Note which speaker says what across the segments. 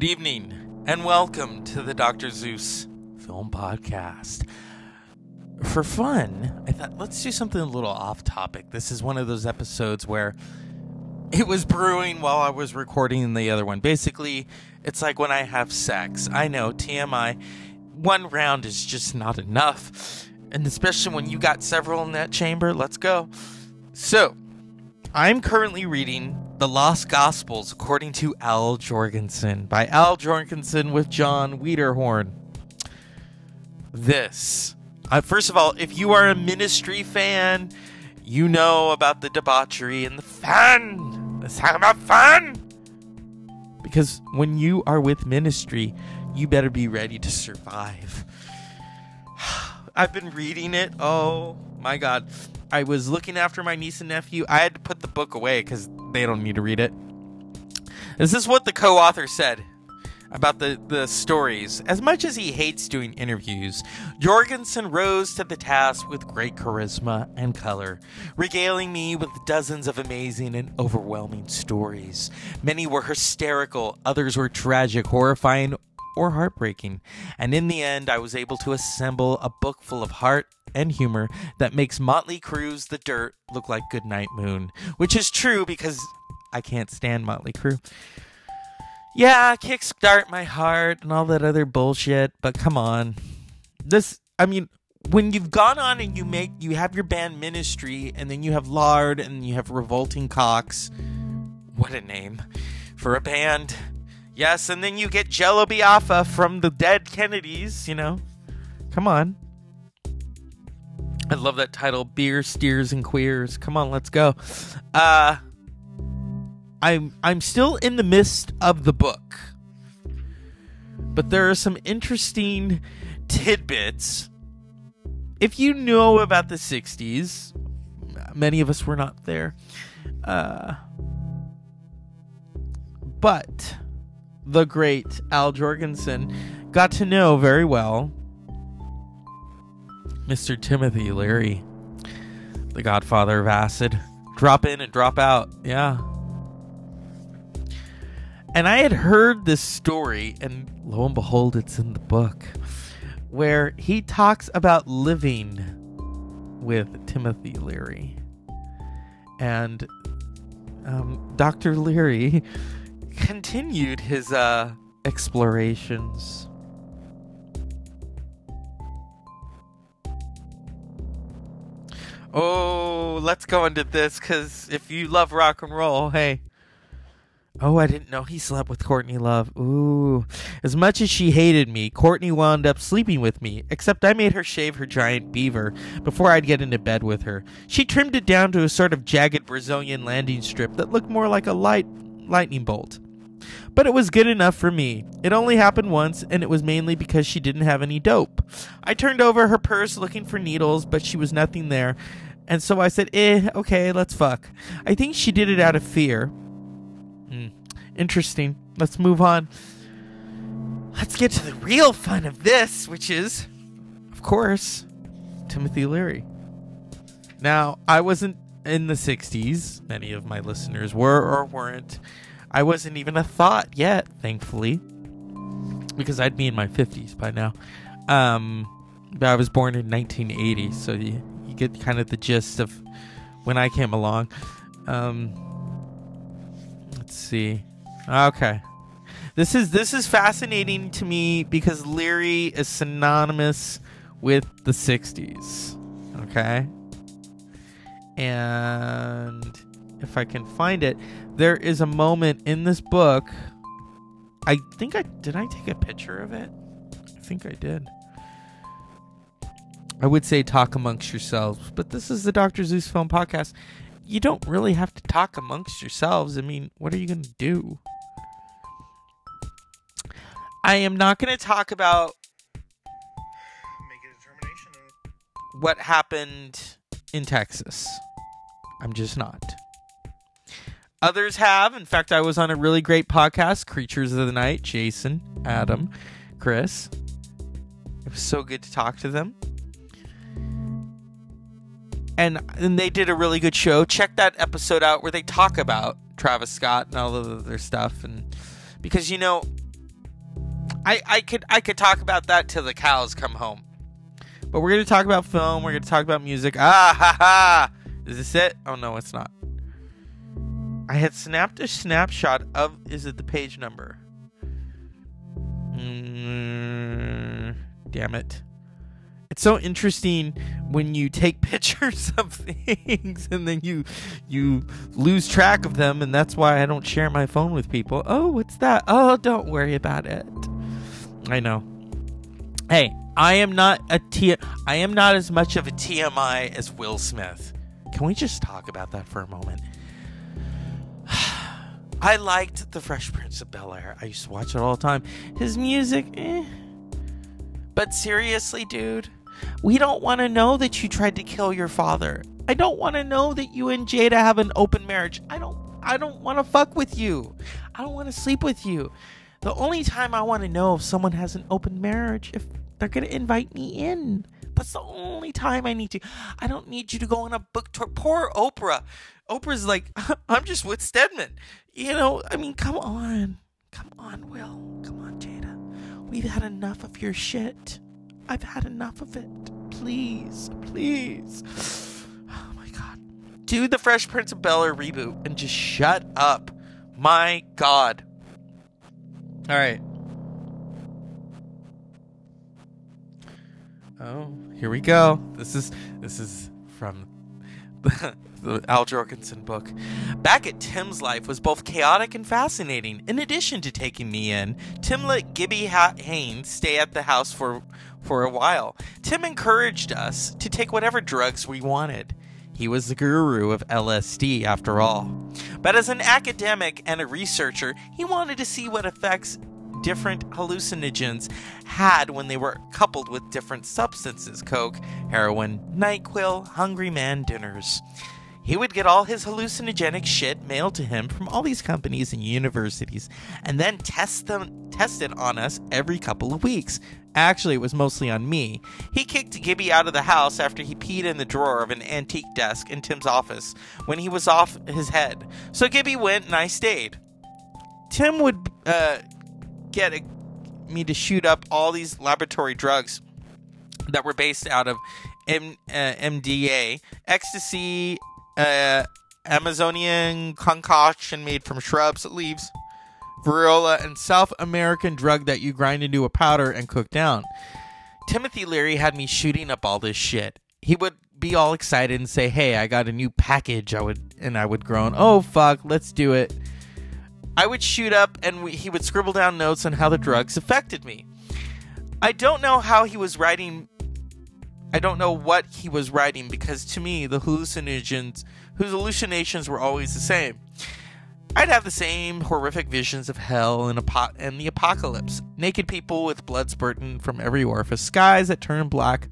Speaker 1: Good evening, and welcome to the Dr. Zeus Film Podcast. For fun, I thought let's do something a little off topic. This is one of those episodes where it was brewing while I was recording the other one. Basically, it's like when I have sex. I know, TMI, one round is just not enough. And especially when you got several in that chamber, let's go. So, I'm currently reading The Lost Gospels according to Al Jourgensen by Al Jourgensen with Jon Wiederhorn. This, uh, first of all, if you are a ministry fan, you know about the debauchery and the fun. Let's talk about fun. Because when you are with ministry, you better be ready to survive. I've been reading it. Oh my god. I was looking after my niece and nephew. I had to put the book away because they don't need to read it. This is what the co author said about the, the stories. As much as he hates doing interviews, Jourgensen rose to the task with great charisma and color, regaling me with dozens of amazing and overwhelming stories. Many were hysterical, others were tragic, horrifying, or heartbreaking. And in the end, I was able to assemble a book full of heart and humor that makes Motley Crue's The Dirt look like Goodnight Moon, which is true because I can't stand Motley Crue. Yeah, kickstart my heart and all that other bullshit, but come on. This, I mean, when you've gone on and you make, you have your band Ministry, and then you have Lard, and you have Revolting Cocks. What a name for a band. Yes, and then you get Jello Biafra from the dead Kennedys, you know. Come on. I love that title, Beer, Steers, and Queers. Come on, let's go. Uh I'm I'm still in the midst of the book. But there are some interesting tidbits. If you know about the 60s, many of us were not there. Uh but the great Al Jourgensen got to know very well Mr. Timothy Leary, the godfather of acid. Drop in and drop out. Yeah. And I had heard this story, and lo and behold, it's in the book, where he talks about living with Timothy Leary. And um, Dr. Leary continued his uh, explorations Oh, let's go into this because if you love rock and roll, hey. Oh, I didn't know he slept with Courtney Love. Ooh. As much as she hated me, Courtney wound up sleeping with me, except I made her shave her giant beaver before I'd get into bed with her. She trimmed it down to a sort of jagged Brazilian landing strip that looked more like a light lightning bolt. But it was good enough for me. It only happened once, and it was mainly because she didn't have any dope. I turned over her purse looking for needles, but she was nothing there. And so I said, eh, okay, let's fuck. I think she did it out of fear. Hmm. Interesting. Let's move on. Let's get to the real fun of this, which is, of course, Timothy Leary. Now, I wasn't in the 60s. Many of my listeners were or weren't. I wasn't even a thought yet, thankfully, because I'd be in my 50s by now. Um, but I was born in 1980, so you, you get kind of the gist of when I came along. Um, let's see. Okay. This is this is fascinating to me because Leary is synonymous with the 60s. Okay? And if I can find it, there is a moment in this book. I think I did I take a picture of it? I think I did. I would say talk amongst yourselves, but this is the Dr. Zeus Film Podcast. You don't really have to talk amongst yourselves. I mean, what are you going to do? I am not going to talk about what happened in Texas. I'm just not. Others have. In fact, I was on a really great podcast, Creatures of the Night. Jason, Adam, Chris. It was so good to talk to them. And, and they did a really good show. Check that episode out where they talk about Travis Scott and all of their stuff. And because, you know, I, I could I could talk about that till the cows come home. But we're gonna talk about film. We're gonna talk about music. Ah ha ha! Is this it? Oh no, it's not. I had snapped a snapshot of. Is it the page number? Mm, damn it! It's so interesting when you take pictures of things and then you you lose track of them, and that's why I don't share my phone with people. Oh, what's that? Oh, don't worry about it. I know. Hey, I am not a T. I am not as much of a TMI as Will Smith. Can we just talk about that for a moment? I liked The Fresh Prince of Bel Air. I used to watch it all the time. His music, eh. But seriously, dude, we don't want to know that you tried to kill your father. I don't want to know that you and Jada have an open marriage. I don't I don't want to fuck with you. I don't want to sleep with you. The only time I want to know if someone has an open marriage if they're going to invite me in. That's the only time I need to. I don't need you to go on a book tour. Poor Oprah. Oprah's like, I'm just with Stedman. You know, I mean, come on. Come on, Will. Come on, Jada. We've had enough of your shit. I've had enough of it. Please, please. Oh my god. Do the Fresh Prince of Bel Air reboot and just shut up. My god. All right. Oh, here we go. This is this is from the, the Al Jourgensen book. Back at Tim's life was both chaotic and fascinating. In addition to taking me in, Tim let Gibby ha- Haynes stay at the house for for a while. Tim encouraged us to take whatever drugs we wanted. He was the guru of LSD, after all. But as an academic and a researcher, he wanted to see what effects different hallucinogens had when they were coupled with different substances coke, heroin, NyQuil, Hungry Man dinners. He would get all his hallucinogenic shit mailed to him from all these companies and universities and then test them test it on us every couple of weeks. Actually, it was mostly on me. He kicked Gibby out of the house after he peed in the drawer of an antique desk in Tim's office when he was off his head. So Gibby went and I stayed. Tim would uh, get a, me to shoot up all these laboratory drugs that were based out of M, uh, MDA, ecstasy, uh, Amazonian concoction made from shrubs, leaves, variola, and South American drug that you grind into a powder and cook down. Timothy Leary had me shooting up all this shit. He would be all excited and say, "Hey, I got a new package." I would and I would groan, "Oh fuck, let's do it." I would shoot up and we, he would scribble down notes on how the drugs affected me. I don't know how he was writing I don't know what he was writing because to me the hallucinogens whose hallucinations were always the same. I'd have the same horrific visions of hell and, apo- and the apocalypse. Naked people with blood spurting from every orifice, skies that turn black,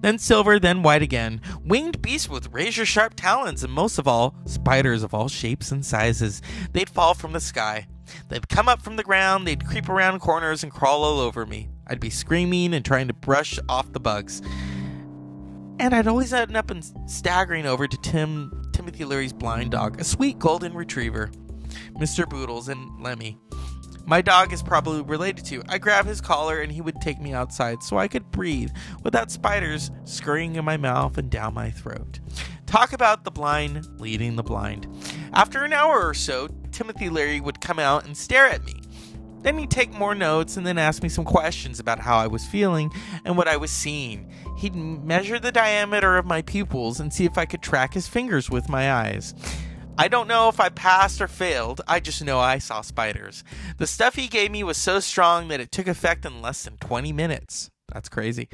Speaker 1: then silver, then white again, winged beasts with razor sharp talons, and most of all, spiders of all shapes and sizes. They'd fall from the sky. They'd come up from the ground, they'd creep around corners and crawl all over me. I'd be screaming and trying to brush off the bugs. And I'd always end up and staggering over to Tim Timothy Leary's blind dog, a sweet golden retriever, Mr. Boodles and Lemmy. My dog is probably related to. I grab his collar and he would take me outside so I could breathe without spiders scurrying in my mouth and down my throat. Talk about the blind leading the blind. After an hour or so, Timothy Leary would come out and stare at me. Then he'd take more notes and then ask me some questions about how I was feeling and what I was seeing. He'd measure the diameter of my pupils and see if I could track his fingers with my eyes. I don't know if I passed or failed, I just know I saw spiders. The stuff he gave me was so strong that it took effect in less than 20 minutes. That's crazy.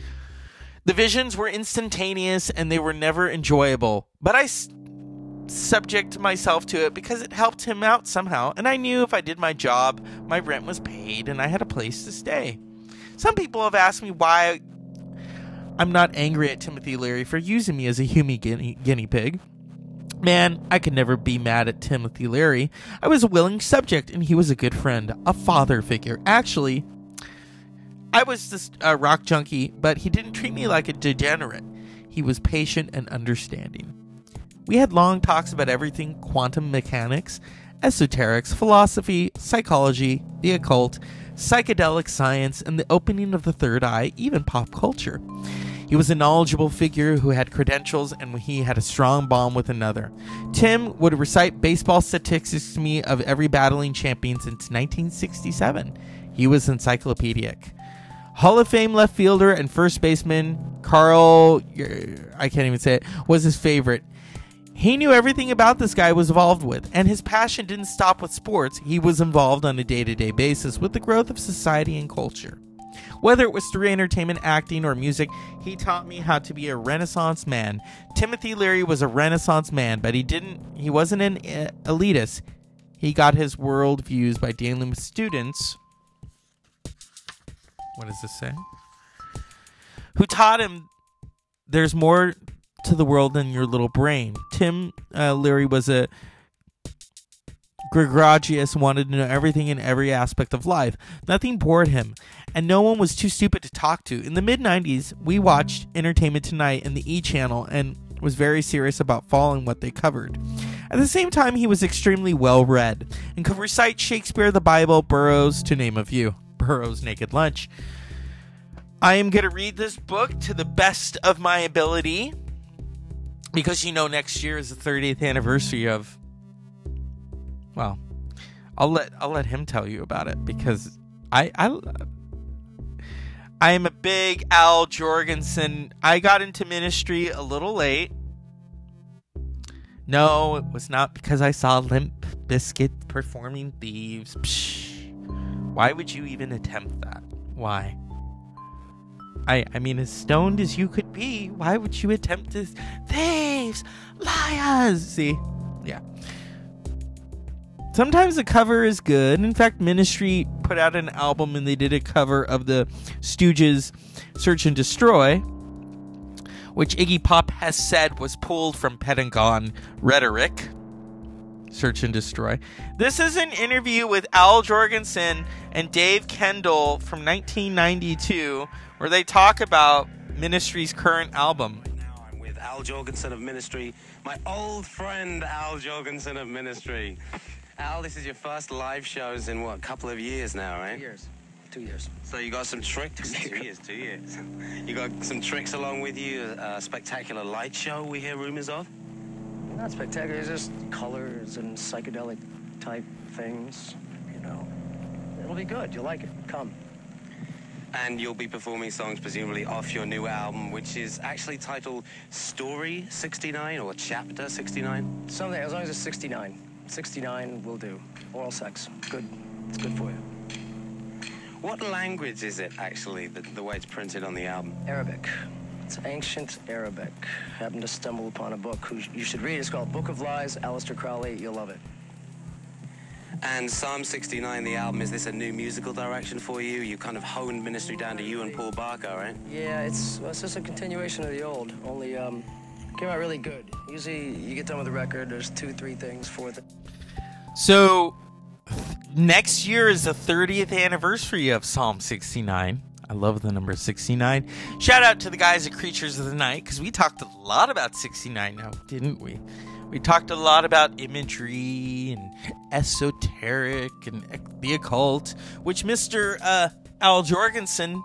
Speaker 1: The visions were instantaneous and they were never enjoyable, but I s- subject myself to it because it helped him out somehow, and I knew if I did my job, my rent was paid and I had a place to stay. Some people have asked me why I'm not angry at Timothy Leary for using me as a human guinea, guinea pig. Man, I could never be mad at Timothy Leary. I was a willing subject, and he was a good friend, a father figure. Actually, I was just a rock junkie, but he didn't treat me like a degenerate. He was patient and understanding. We had long talks about everything quantum mechanics, esoterics, philosophy, psychology, the occult, psychedelic science, and the opening of the third eye, even pop culture. He was a knowledgeable figure who had credentials and he had a strong bond with another. Tim would recite baseball statistics to me of every battling champion since 1967. He was encyclopedic. Hall of Fame left fielder and first baseman Carl, I can't even say it, was his favorite. He knew everything about this guy was involved with, and his passion didn't stop with sports. He was involved on a day to day basis with the growth of society and culture. Whether it was through entertainment, acting, or music, he taught me how to be a renaissance man. Timothy Leary was a renaissance man, but he didn't he wasn't an uh, elitist. He got his world views by dealing with students. What does this say? Who taught him there's more to the world than your little brain. Tim uh, Leary was a gregarious, wanted to know everything in every aspect of life. Nothing bored him, and no one was too stupid to talk to. In the mid 90s, we watched Entertainment Tonight in the E channel and was very serious about following what they covered. At the same time, he was extremely well read and could recite Shakespeare, the Bible, Burroughs, to name a few. Burroughs' Naked Lunch. I am going to read this book to the best of my ability because you know next year is the 30th anniversary of well I'll let I'll let him tell you about it because I I I am a big Al Jourgensen. I got into ministry a little late. No, it was not because I saw Limp Bizkit performing Thieves. Psh. Why would you even attempt that? Why? I, I mean, as stoned as you could be, why would you attempt this? Thieves! Liars! See? Yeah. Sometimes the cover is good. In fact, Ministry put out an album and they did a cover of the Stooges' Search and Destroy, which Iggy Pop has said was pulled from Pentagon rhetoric. Search and Destroy. This is an interview with Al Jourgensen and Dave Kendall from 1992 where they talk about Ministry's current album.
Speaker 2: Now I'm with Al Jourgensen of Ministry, my old friend Al Jourgensen of Ministry. Al, this is your first live shows in what, a couple of years now, right?
Speaker 3: Two years. Two years.
Speaker 2: So you got some tricks? two years, two years. You got some tricks along with you, a spectacular light show we hear rumors of?
Speaker 3: Not spectacular, it's just colors and psychedelic type things, you know. It'll be good, you'll like it. Come.
Speaker 2: And you'll be performing songs presumably off your new album, which is actually titled Story 69 or Chapter 69?
Speaker 3: Something, as long as it's 69. 69 will do. Oral sex. Good. It's good for you.
Speaker 2: What language is it, actually, the, the way it's printed on the album?
Speaker 3: Arabic. It's ancient Arabic. Happened to stumble upon a book who you should read. It's called Book of Lies, Aleister Crowley. You'll love it.
Speaker 2: And Psalm 69, the album, is this a new musical direction for you? You kind of honed ministry down to you and Paul Barker, right?
Speaker 3: Yeah, it's, well, it's just a continuation of the old, only um, came out really good. Usually you get done with a record, there's two, three things, four.
Speaker 1: So next year is the 30th anniversary of Psalm 69. I love the number 69. Shout out to the guys at Creatures of the Night because we talked a lot about 69 now, didn't we? We talked a lot about imagery and esoteric and the occult, which Mr. Uh, Al Jourgensen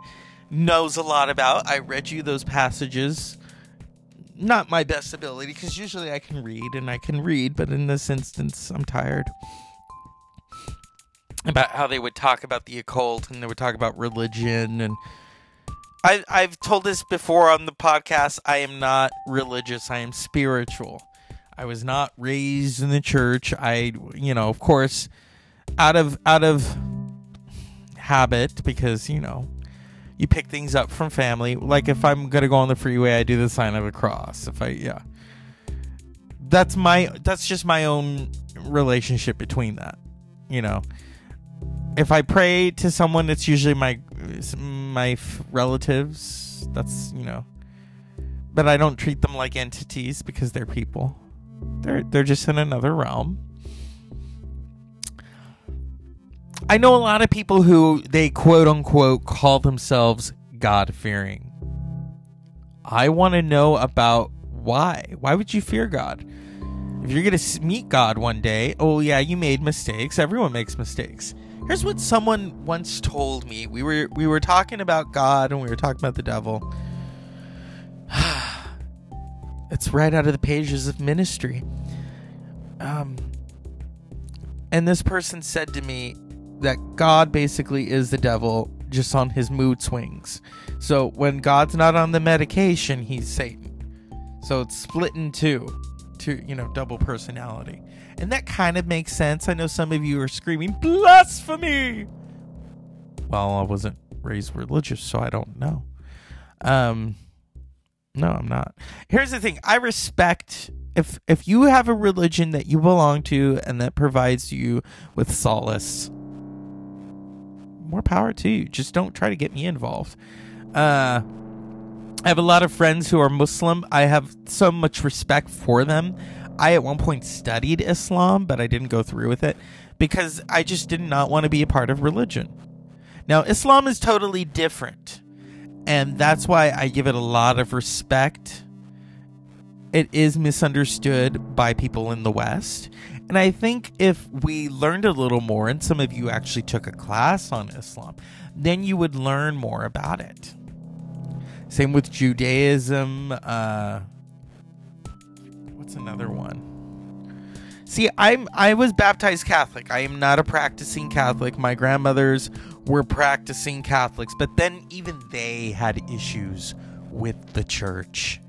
Speaker 1: knows a lot about. I read you those passages. Not my best ability, because usually I can read and I can read, but in this instance, I'm tired. About how they would talk about the occult and they would talk about religion and. I, I've told this before on the podcast. I am not religious. I am spiritual. I was not raised in the church. I, you know, of course, out of out of habit because you know you pick things up from family. Like if I'm gonna go on the freeway, I do the sign of a cross. If I, yeah, that's my that's just my own relationship between that. You know, if I pray to someone, it's usually my my relatives. That's you know, but I don't treat them like entities because they're people. They're they're just in another realm. I know a lot of people who they quote unquote call themselves God fearing. I want to know about why. Why would you fear God? If you're going to meet God one day, oh yeah, you made mistakes. Everyone makes mistakes. Here's what someone once told me. We were we were talking about God and we were talking about the devil. it's right out of the pages of ministry. Um and this person said to me that God basically is the devil just on his mood swings. So when God's not on the medication, he's Satan. So it's split in two, two, you know, double personality. And that kind of makes sense. I know some of you are screaming, blasphemy! Well, I wasn't raised religious, so I don't know. Um, no, I'm not. Here's the thing I respect. If, if you have a religion that you belong to and that provides you with solace, more power to you. Just don't try to get me involved. Uh, I have a lot of friends who are Muslim. I have so much respect for them. I at one point studied Islam, but I didn't go through with it because I just did not want to be a part of religion. Now, Islam is totally different, and that's why I give it a lot of respect. It is misunderstood by people in the West. And I think if we learned a little more, and some of you actually took a class on Islam, then you would learn more about it. Same with Judaism. Uh, what's another one? See, I'm I was baptized Catholic. I am not a practicing Catholic. My grandmothers were practicing Catholics, but then even they had issues with the church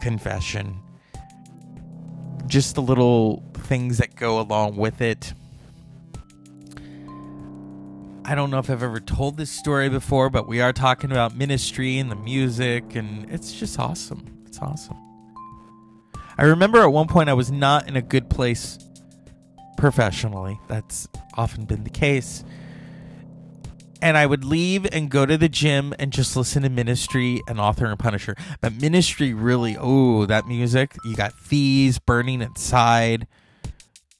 Speaker 1: confession. Just a little things that go along with it. I don't know if I've ever told this story before, but we are talking about ministry and the music, and it's just awesome. It's awesome. I remember at one point I was not in a good place professionally. That's often been the case. And I would leave and go to the gym and just listen to Ministry and Author and Punisher. But Ministry really, oh, that music. You got Thieves burning inside.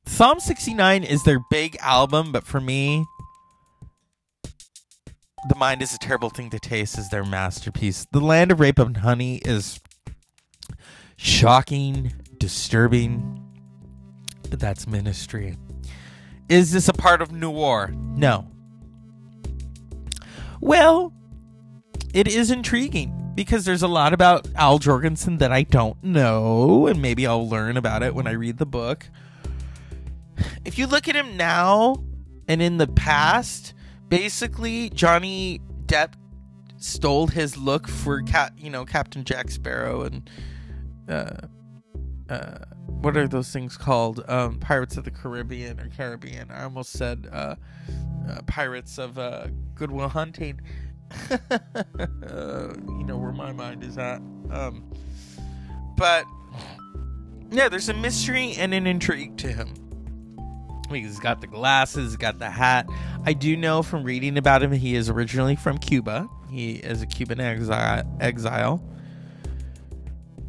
Speaker 1: Psalm 69 is their big album, but for me, The Mind is a Terrible Thing to Taste is their masterpiece. The Land of Rape and Honey is shocking, disturbing, but that's ministry. Is this a part of Noir? No. Well, it is intriguing because there's a lot about Al Jourgensen that I don't know, and maybe I'll learn about it when I read the book. If you look at him now and in the past, basically Johnny Depp stole his look for cat, you know, Captain Jack Sparrow and uh, uh, what are those things called? Um, Pirates of the Caribbean or Caribbean. I almost said uh, uh Pirates of uh, Goodwill Hunting. Uh, you know where my mind is at. Um, but yeah, there's a mystery and an intrigue to him. He's got the glasses, got the hat. I do know from reading about him, he is originally from Cuba. He is a Cuban exile. exile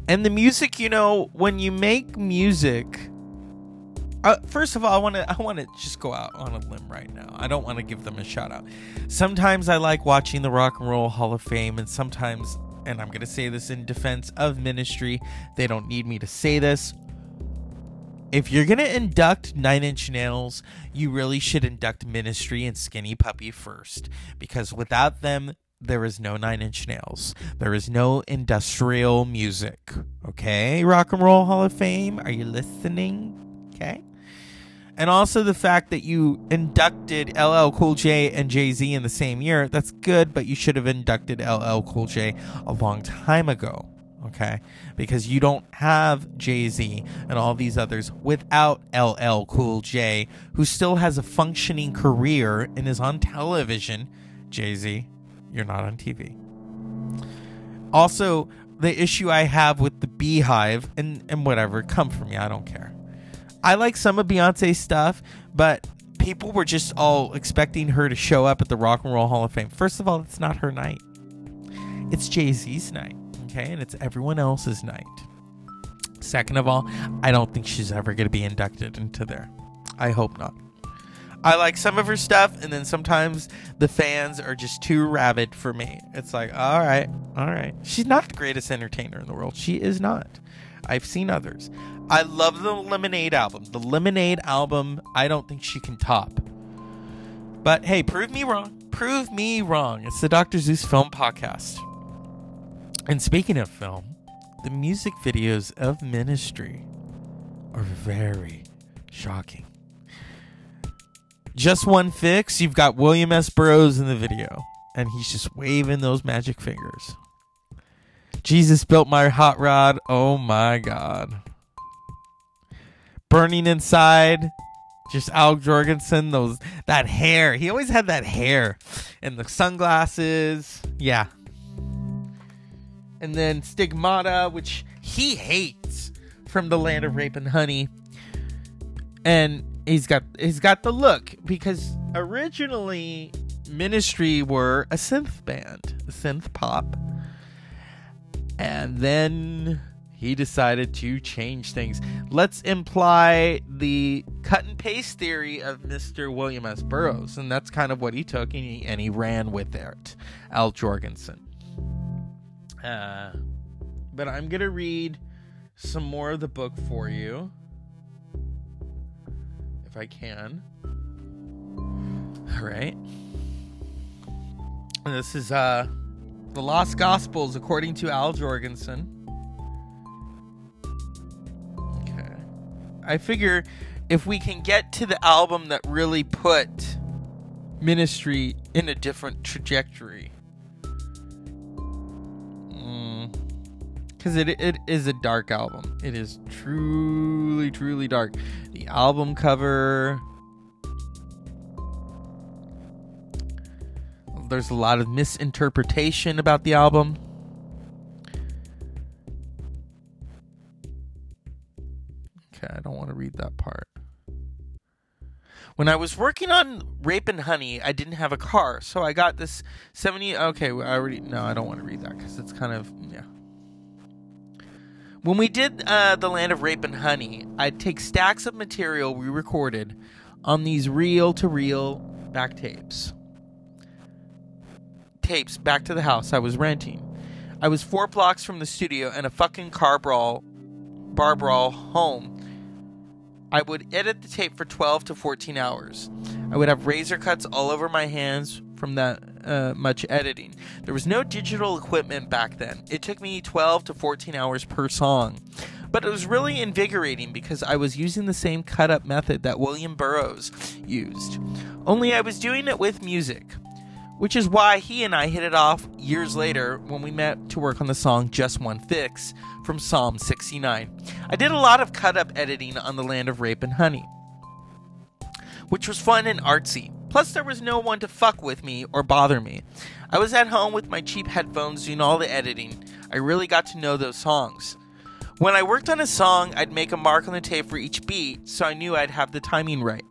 Speaker 1: and the music you know when you make music uh, first of all i want to i want to just go out on a limb right now i don't want to give them a shout out sometimes i like watching the rock and roll hall of fame and sometimes and i'm going to say this in defense of ministry they don't need me to say this if you're going to induct Nine Inch Nails, you really should induct Ministry and Skinny Puppy first. Because without them, there is no Nine Inch Nails. There is no industrial music. Okay, Rock and Roll Hall of Fame, are you listening? Okay. And also the fact that you inducted LL Cool J and Jay Z in the same year, that's good, but you should have inducted LL Cool J a long time ago. Okay? Because you don't have Jay Z and all these others without LL Cool J, who still has a functioning career and is on television. Jay Z, you're not on TV. Also, the issue I have with the BeyHive and and whatever, come for me. I don't care. I like some of Beyonce's stuff, but people were just all expecting her to show up at the Rock and Roll Hall of Fame. First of all, it's not her night. It's Jay Z's night, okay, and it's everyone else's night. Second of all, I don't think she's ever going to be inducted into there. I hope not. I like some of her stuff, and then sometimes the fans are just too rabid for me. It's like, all right, all right. She's not the greatest entertainer in the world. She is not. I've seen others. I love the Lemonade album. The Lemonade album, I don't think she can top. But hey, prove me wrong. Prove me wrong. It's the Dr. Zeus Film Podcast. And speaking of film, the music videos of Ministry are very shocking. Just one fix, you've got William S. Burroughs in the video, and he's just waving those magic fingers. Jesus built my hot rod. Oh my god. Burning inside. Just Al Jourgensen, those that hair. He always had that hair. And the sunglasses. Yeah. And then Stigmata, which he hates from the land of rape and honey. And he's got he's got the look because originally Ministry were a synth band, synth pop. And then he decided to change things. Let's imply the cut and paste theory of Mr. William S. Burroughs, and that's kind of what he took and he, and he ran with it. Al Jourgensen. Uh, but I'm gonna read some more of the book for you, if I can. All right. This is uh, the Lost Gospels according to Al Jourgensen. Okay. I figure if we can get to the album that really put ministry in a different trajectory. Because it, it is a dark album. It is truly, truly dark. The album cover. There's a lot of misinterpretation about the album. Okay, I don't want to read that part. When I was working on Rape and Honey, I didn't have a car, so I got this 70. Okay, I already. No, I don't want to read that because it's kind of. Yeah. When we did uh, The Land of Rape and Honey, I'd take stacks of material we recorded on these reel to reel back tapes. Tapes back to the house I was renting. I was four blocks from the studio and a fucking car brawl, bar brawl home I would edit the tape for 12 to 14 hours. I would have razor cuts all over my hands from that uh, much editing. There was no digital equipment back then. It took me 12 to 14 hours per song. But it was really invigorating because I was using the same cut up method that William Burroughs used. Only I was doing it with music which is why he and I hit it off years later when we met to work on the song Just One Fix from Psalm 69. I did a lot of cut up editing on the land of rape and honey, which was fun and artsy. Plus, there was no one to fuck with me or bother me. I was at home with my cheap headphones doing all the editing. I really got to know those songs. When I worked on a song, I'd make a mark on the tape for each beat so I knew I'd have the timing right.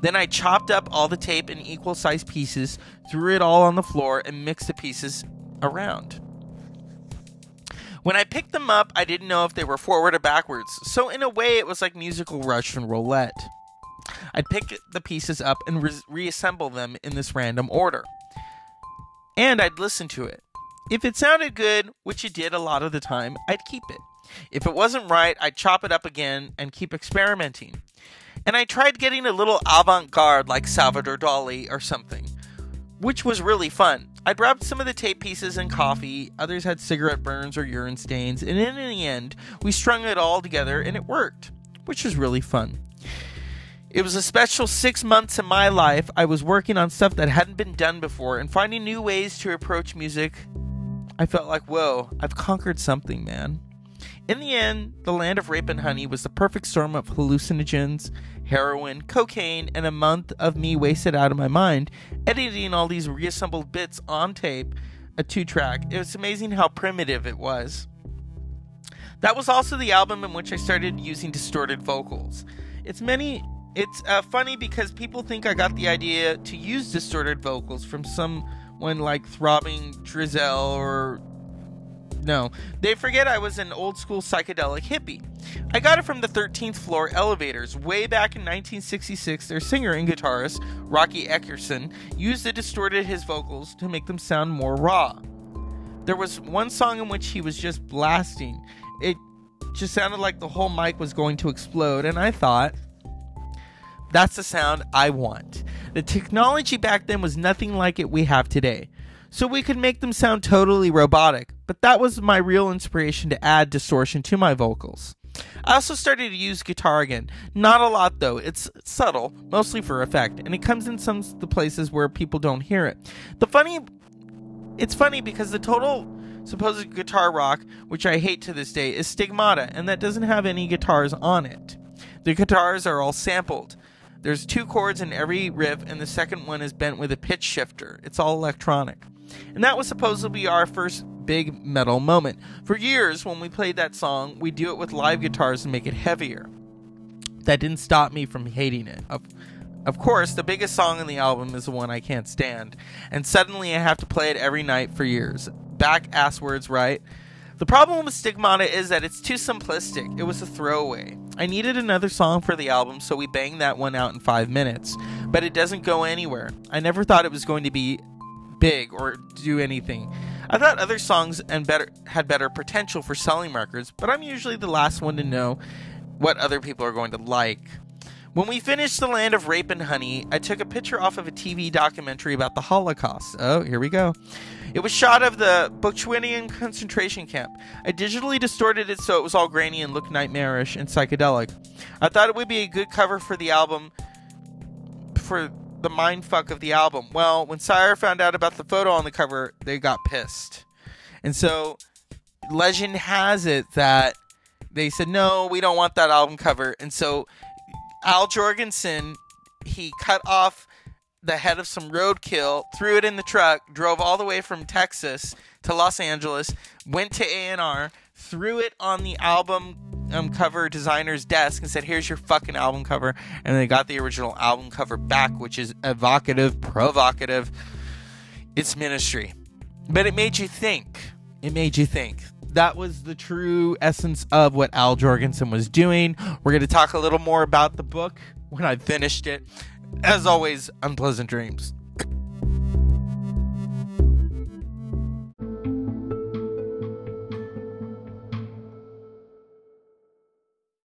Speaker 1: Then I chopped up all the tape in equal sized pieces, threw it all on the floor, and mixed the pieces around. When I picked them up, I didn't know if they were forward or backwards, so in a way it was like musical Russian roulette. I'd pick the pieces up and re- reassemble them in this random order. And I'd listen to it. If it sounded good, which it did a lot of the time, I'd keep it. If it wasn't right, I'd chop it up again and keep experimenting and I tried getting a little avant garde like Salvador Dali or something, which was really fun. I grabbed some of the tape pieces in coffee, others had cigarette burns or urine stains, and in the end, we strung it all together and it worked, which was really fun. It was a special six months in my life. I was working on stuff that hadn't been done before and finding new ways to approach music. I felt like, whoa, I've conquered something, man. In the end, the land of rape and honey was the perfect storm of hallucinogens, heroin, cocaine, and a month of me wasted out of my mind editing all these reassembled bits on tape, a two track. It was amazing how primitive it was. That was also the album in which I started using distorted vocals. It's many. It's uh, funny because people think I got the idea to use distorted vocals from someone like Throbbing Gristle or no, they forget I was an old school psychedelic hippie. I got it from the 13th floor elevators. Way back in 1966, their singer and guitarist, Roky Erickson, used and distorted his vocals to make them sound more raw. There was one song in which he was just blasting. It just sounded like the whole mic was going to explode, and I thought, that's the sound I want. The technology back then was nothing like it we have today. So we could make them sound totally robotic, but that was my real inspiration to add distortion to my vocals. I also started to use guitar again. Not a lot though. It's subtle, mostly for effect, and it comes in some the places where people don't hear it. The funny it's funny because the total supposed guitar rock, which I hate to this day, is Stigmata, and that doesn't have any guitars on it. The guitars are all sampled. There's two chords in every riff, and the second one is bent with a pitch shifter. It's all electronic. And that was supposed to be our first big metal moment. For years, when we played that song, we do it with live guitars and make it heavier. That didn't stop me from hating it. Of, of course, the biggest song on the album is the one I can't stand, and suddenly I have to play it every night for years. Back ass words, right? The problem with Stigmata is that it's too simplistic. It was a throwaway. I needed another song for the album, so we banged that one out in five minutes. But it doesn't go anywhere. I never thought it was going to be big or do anything. I thought other songs and better had better potential for selling records, but I'm usually the last one to know what other people are going to like. When we finished The Land of Rape and Honey, I took a picture off of a TV documentary about the Holocaust. Oh, here we go. It was shot of the Buchenwald concentration camp. I digitally distorted it so it was all grainy and looked nightmarish and psychedelic. I thought it would be a good cover for the album for the mindfuck of the album. Well, when Sire found out about the photo on the cover, they got pissed. And so legend has it that they said, no, we don't want that album cover. And so Al Jourgensen, he cut off the head of some roadkill, threw it in the truck, drove all the way from Texas to Los Angeles, went to A&R, threw it on the album um, cover designer's desk and said, "Here's your fucking album cover," and they got the original album cover back, which is evocative, provocative. It's ministry, but it made you think. It made you think. That was the true essence of what Al Jourgensen was doing. We're going to talk a little more about the book when I finished it. As always, unpleasant dreams.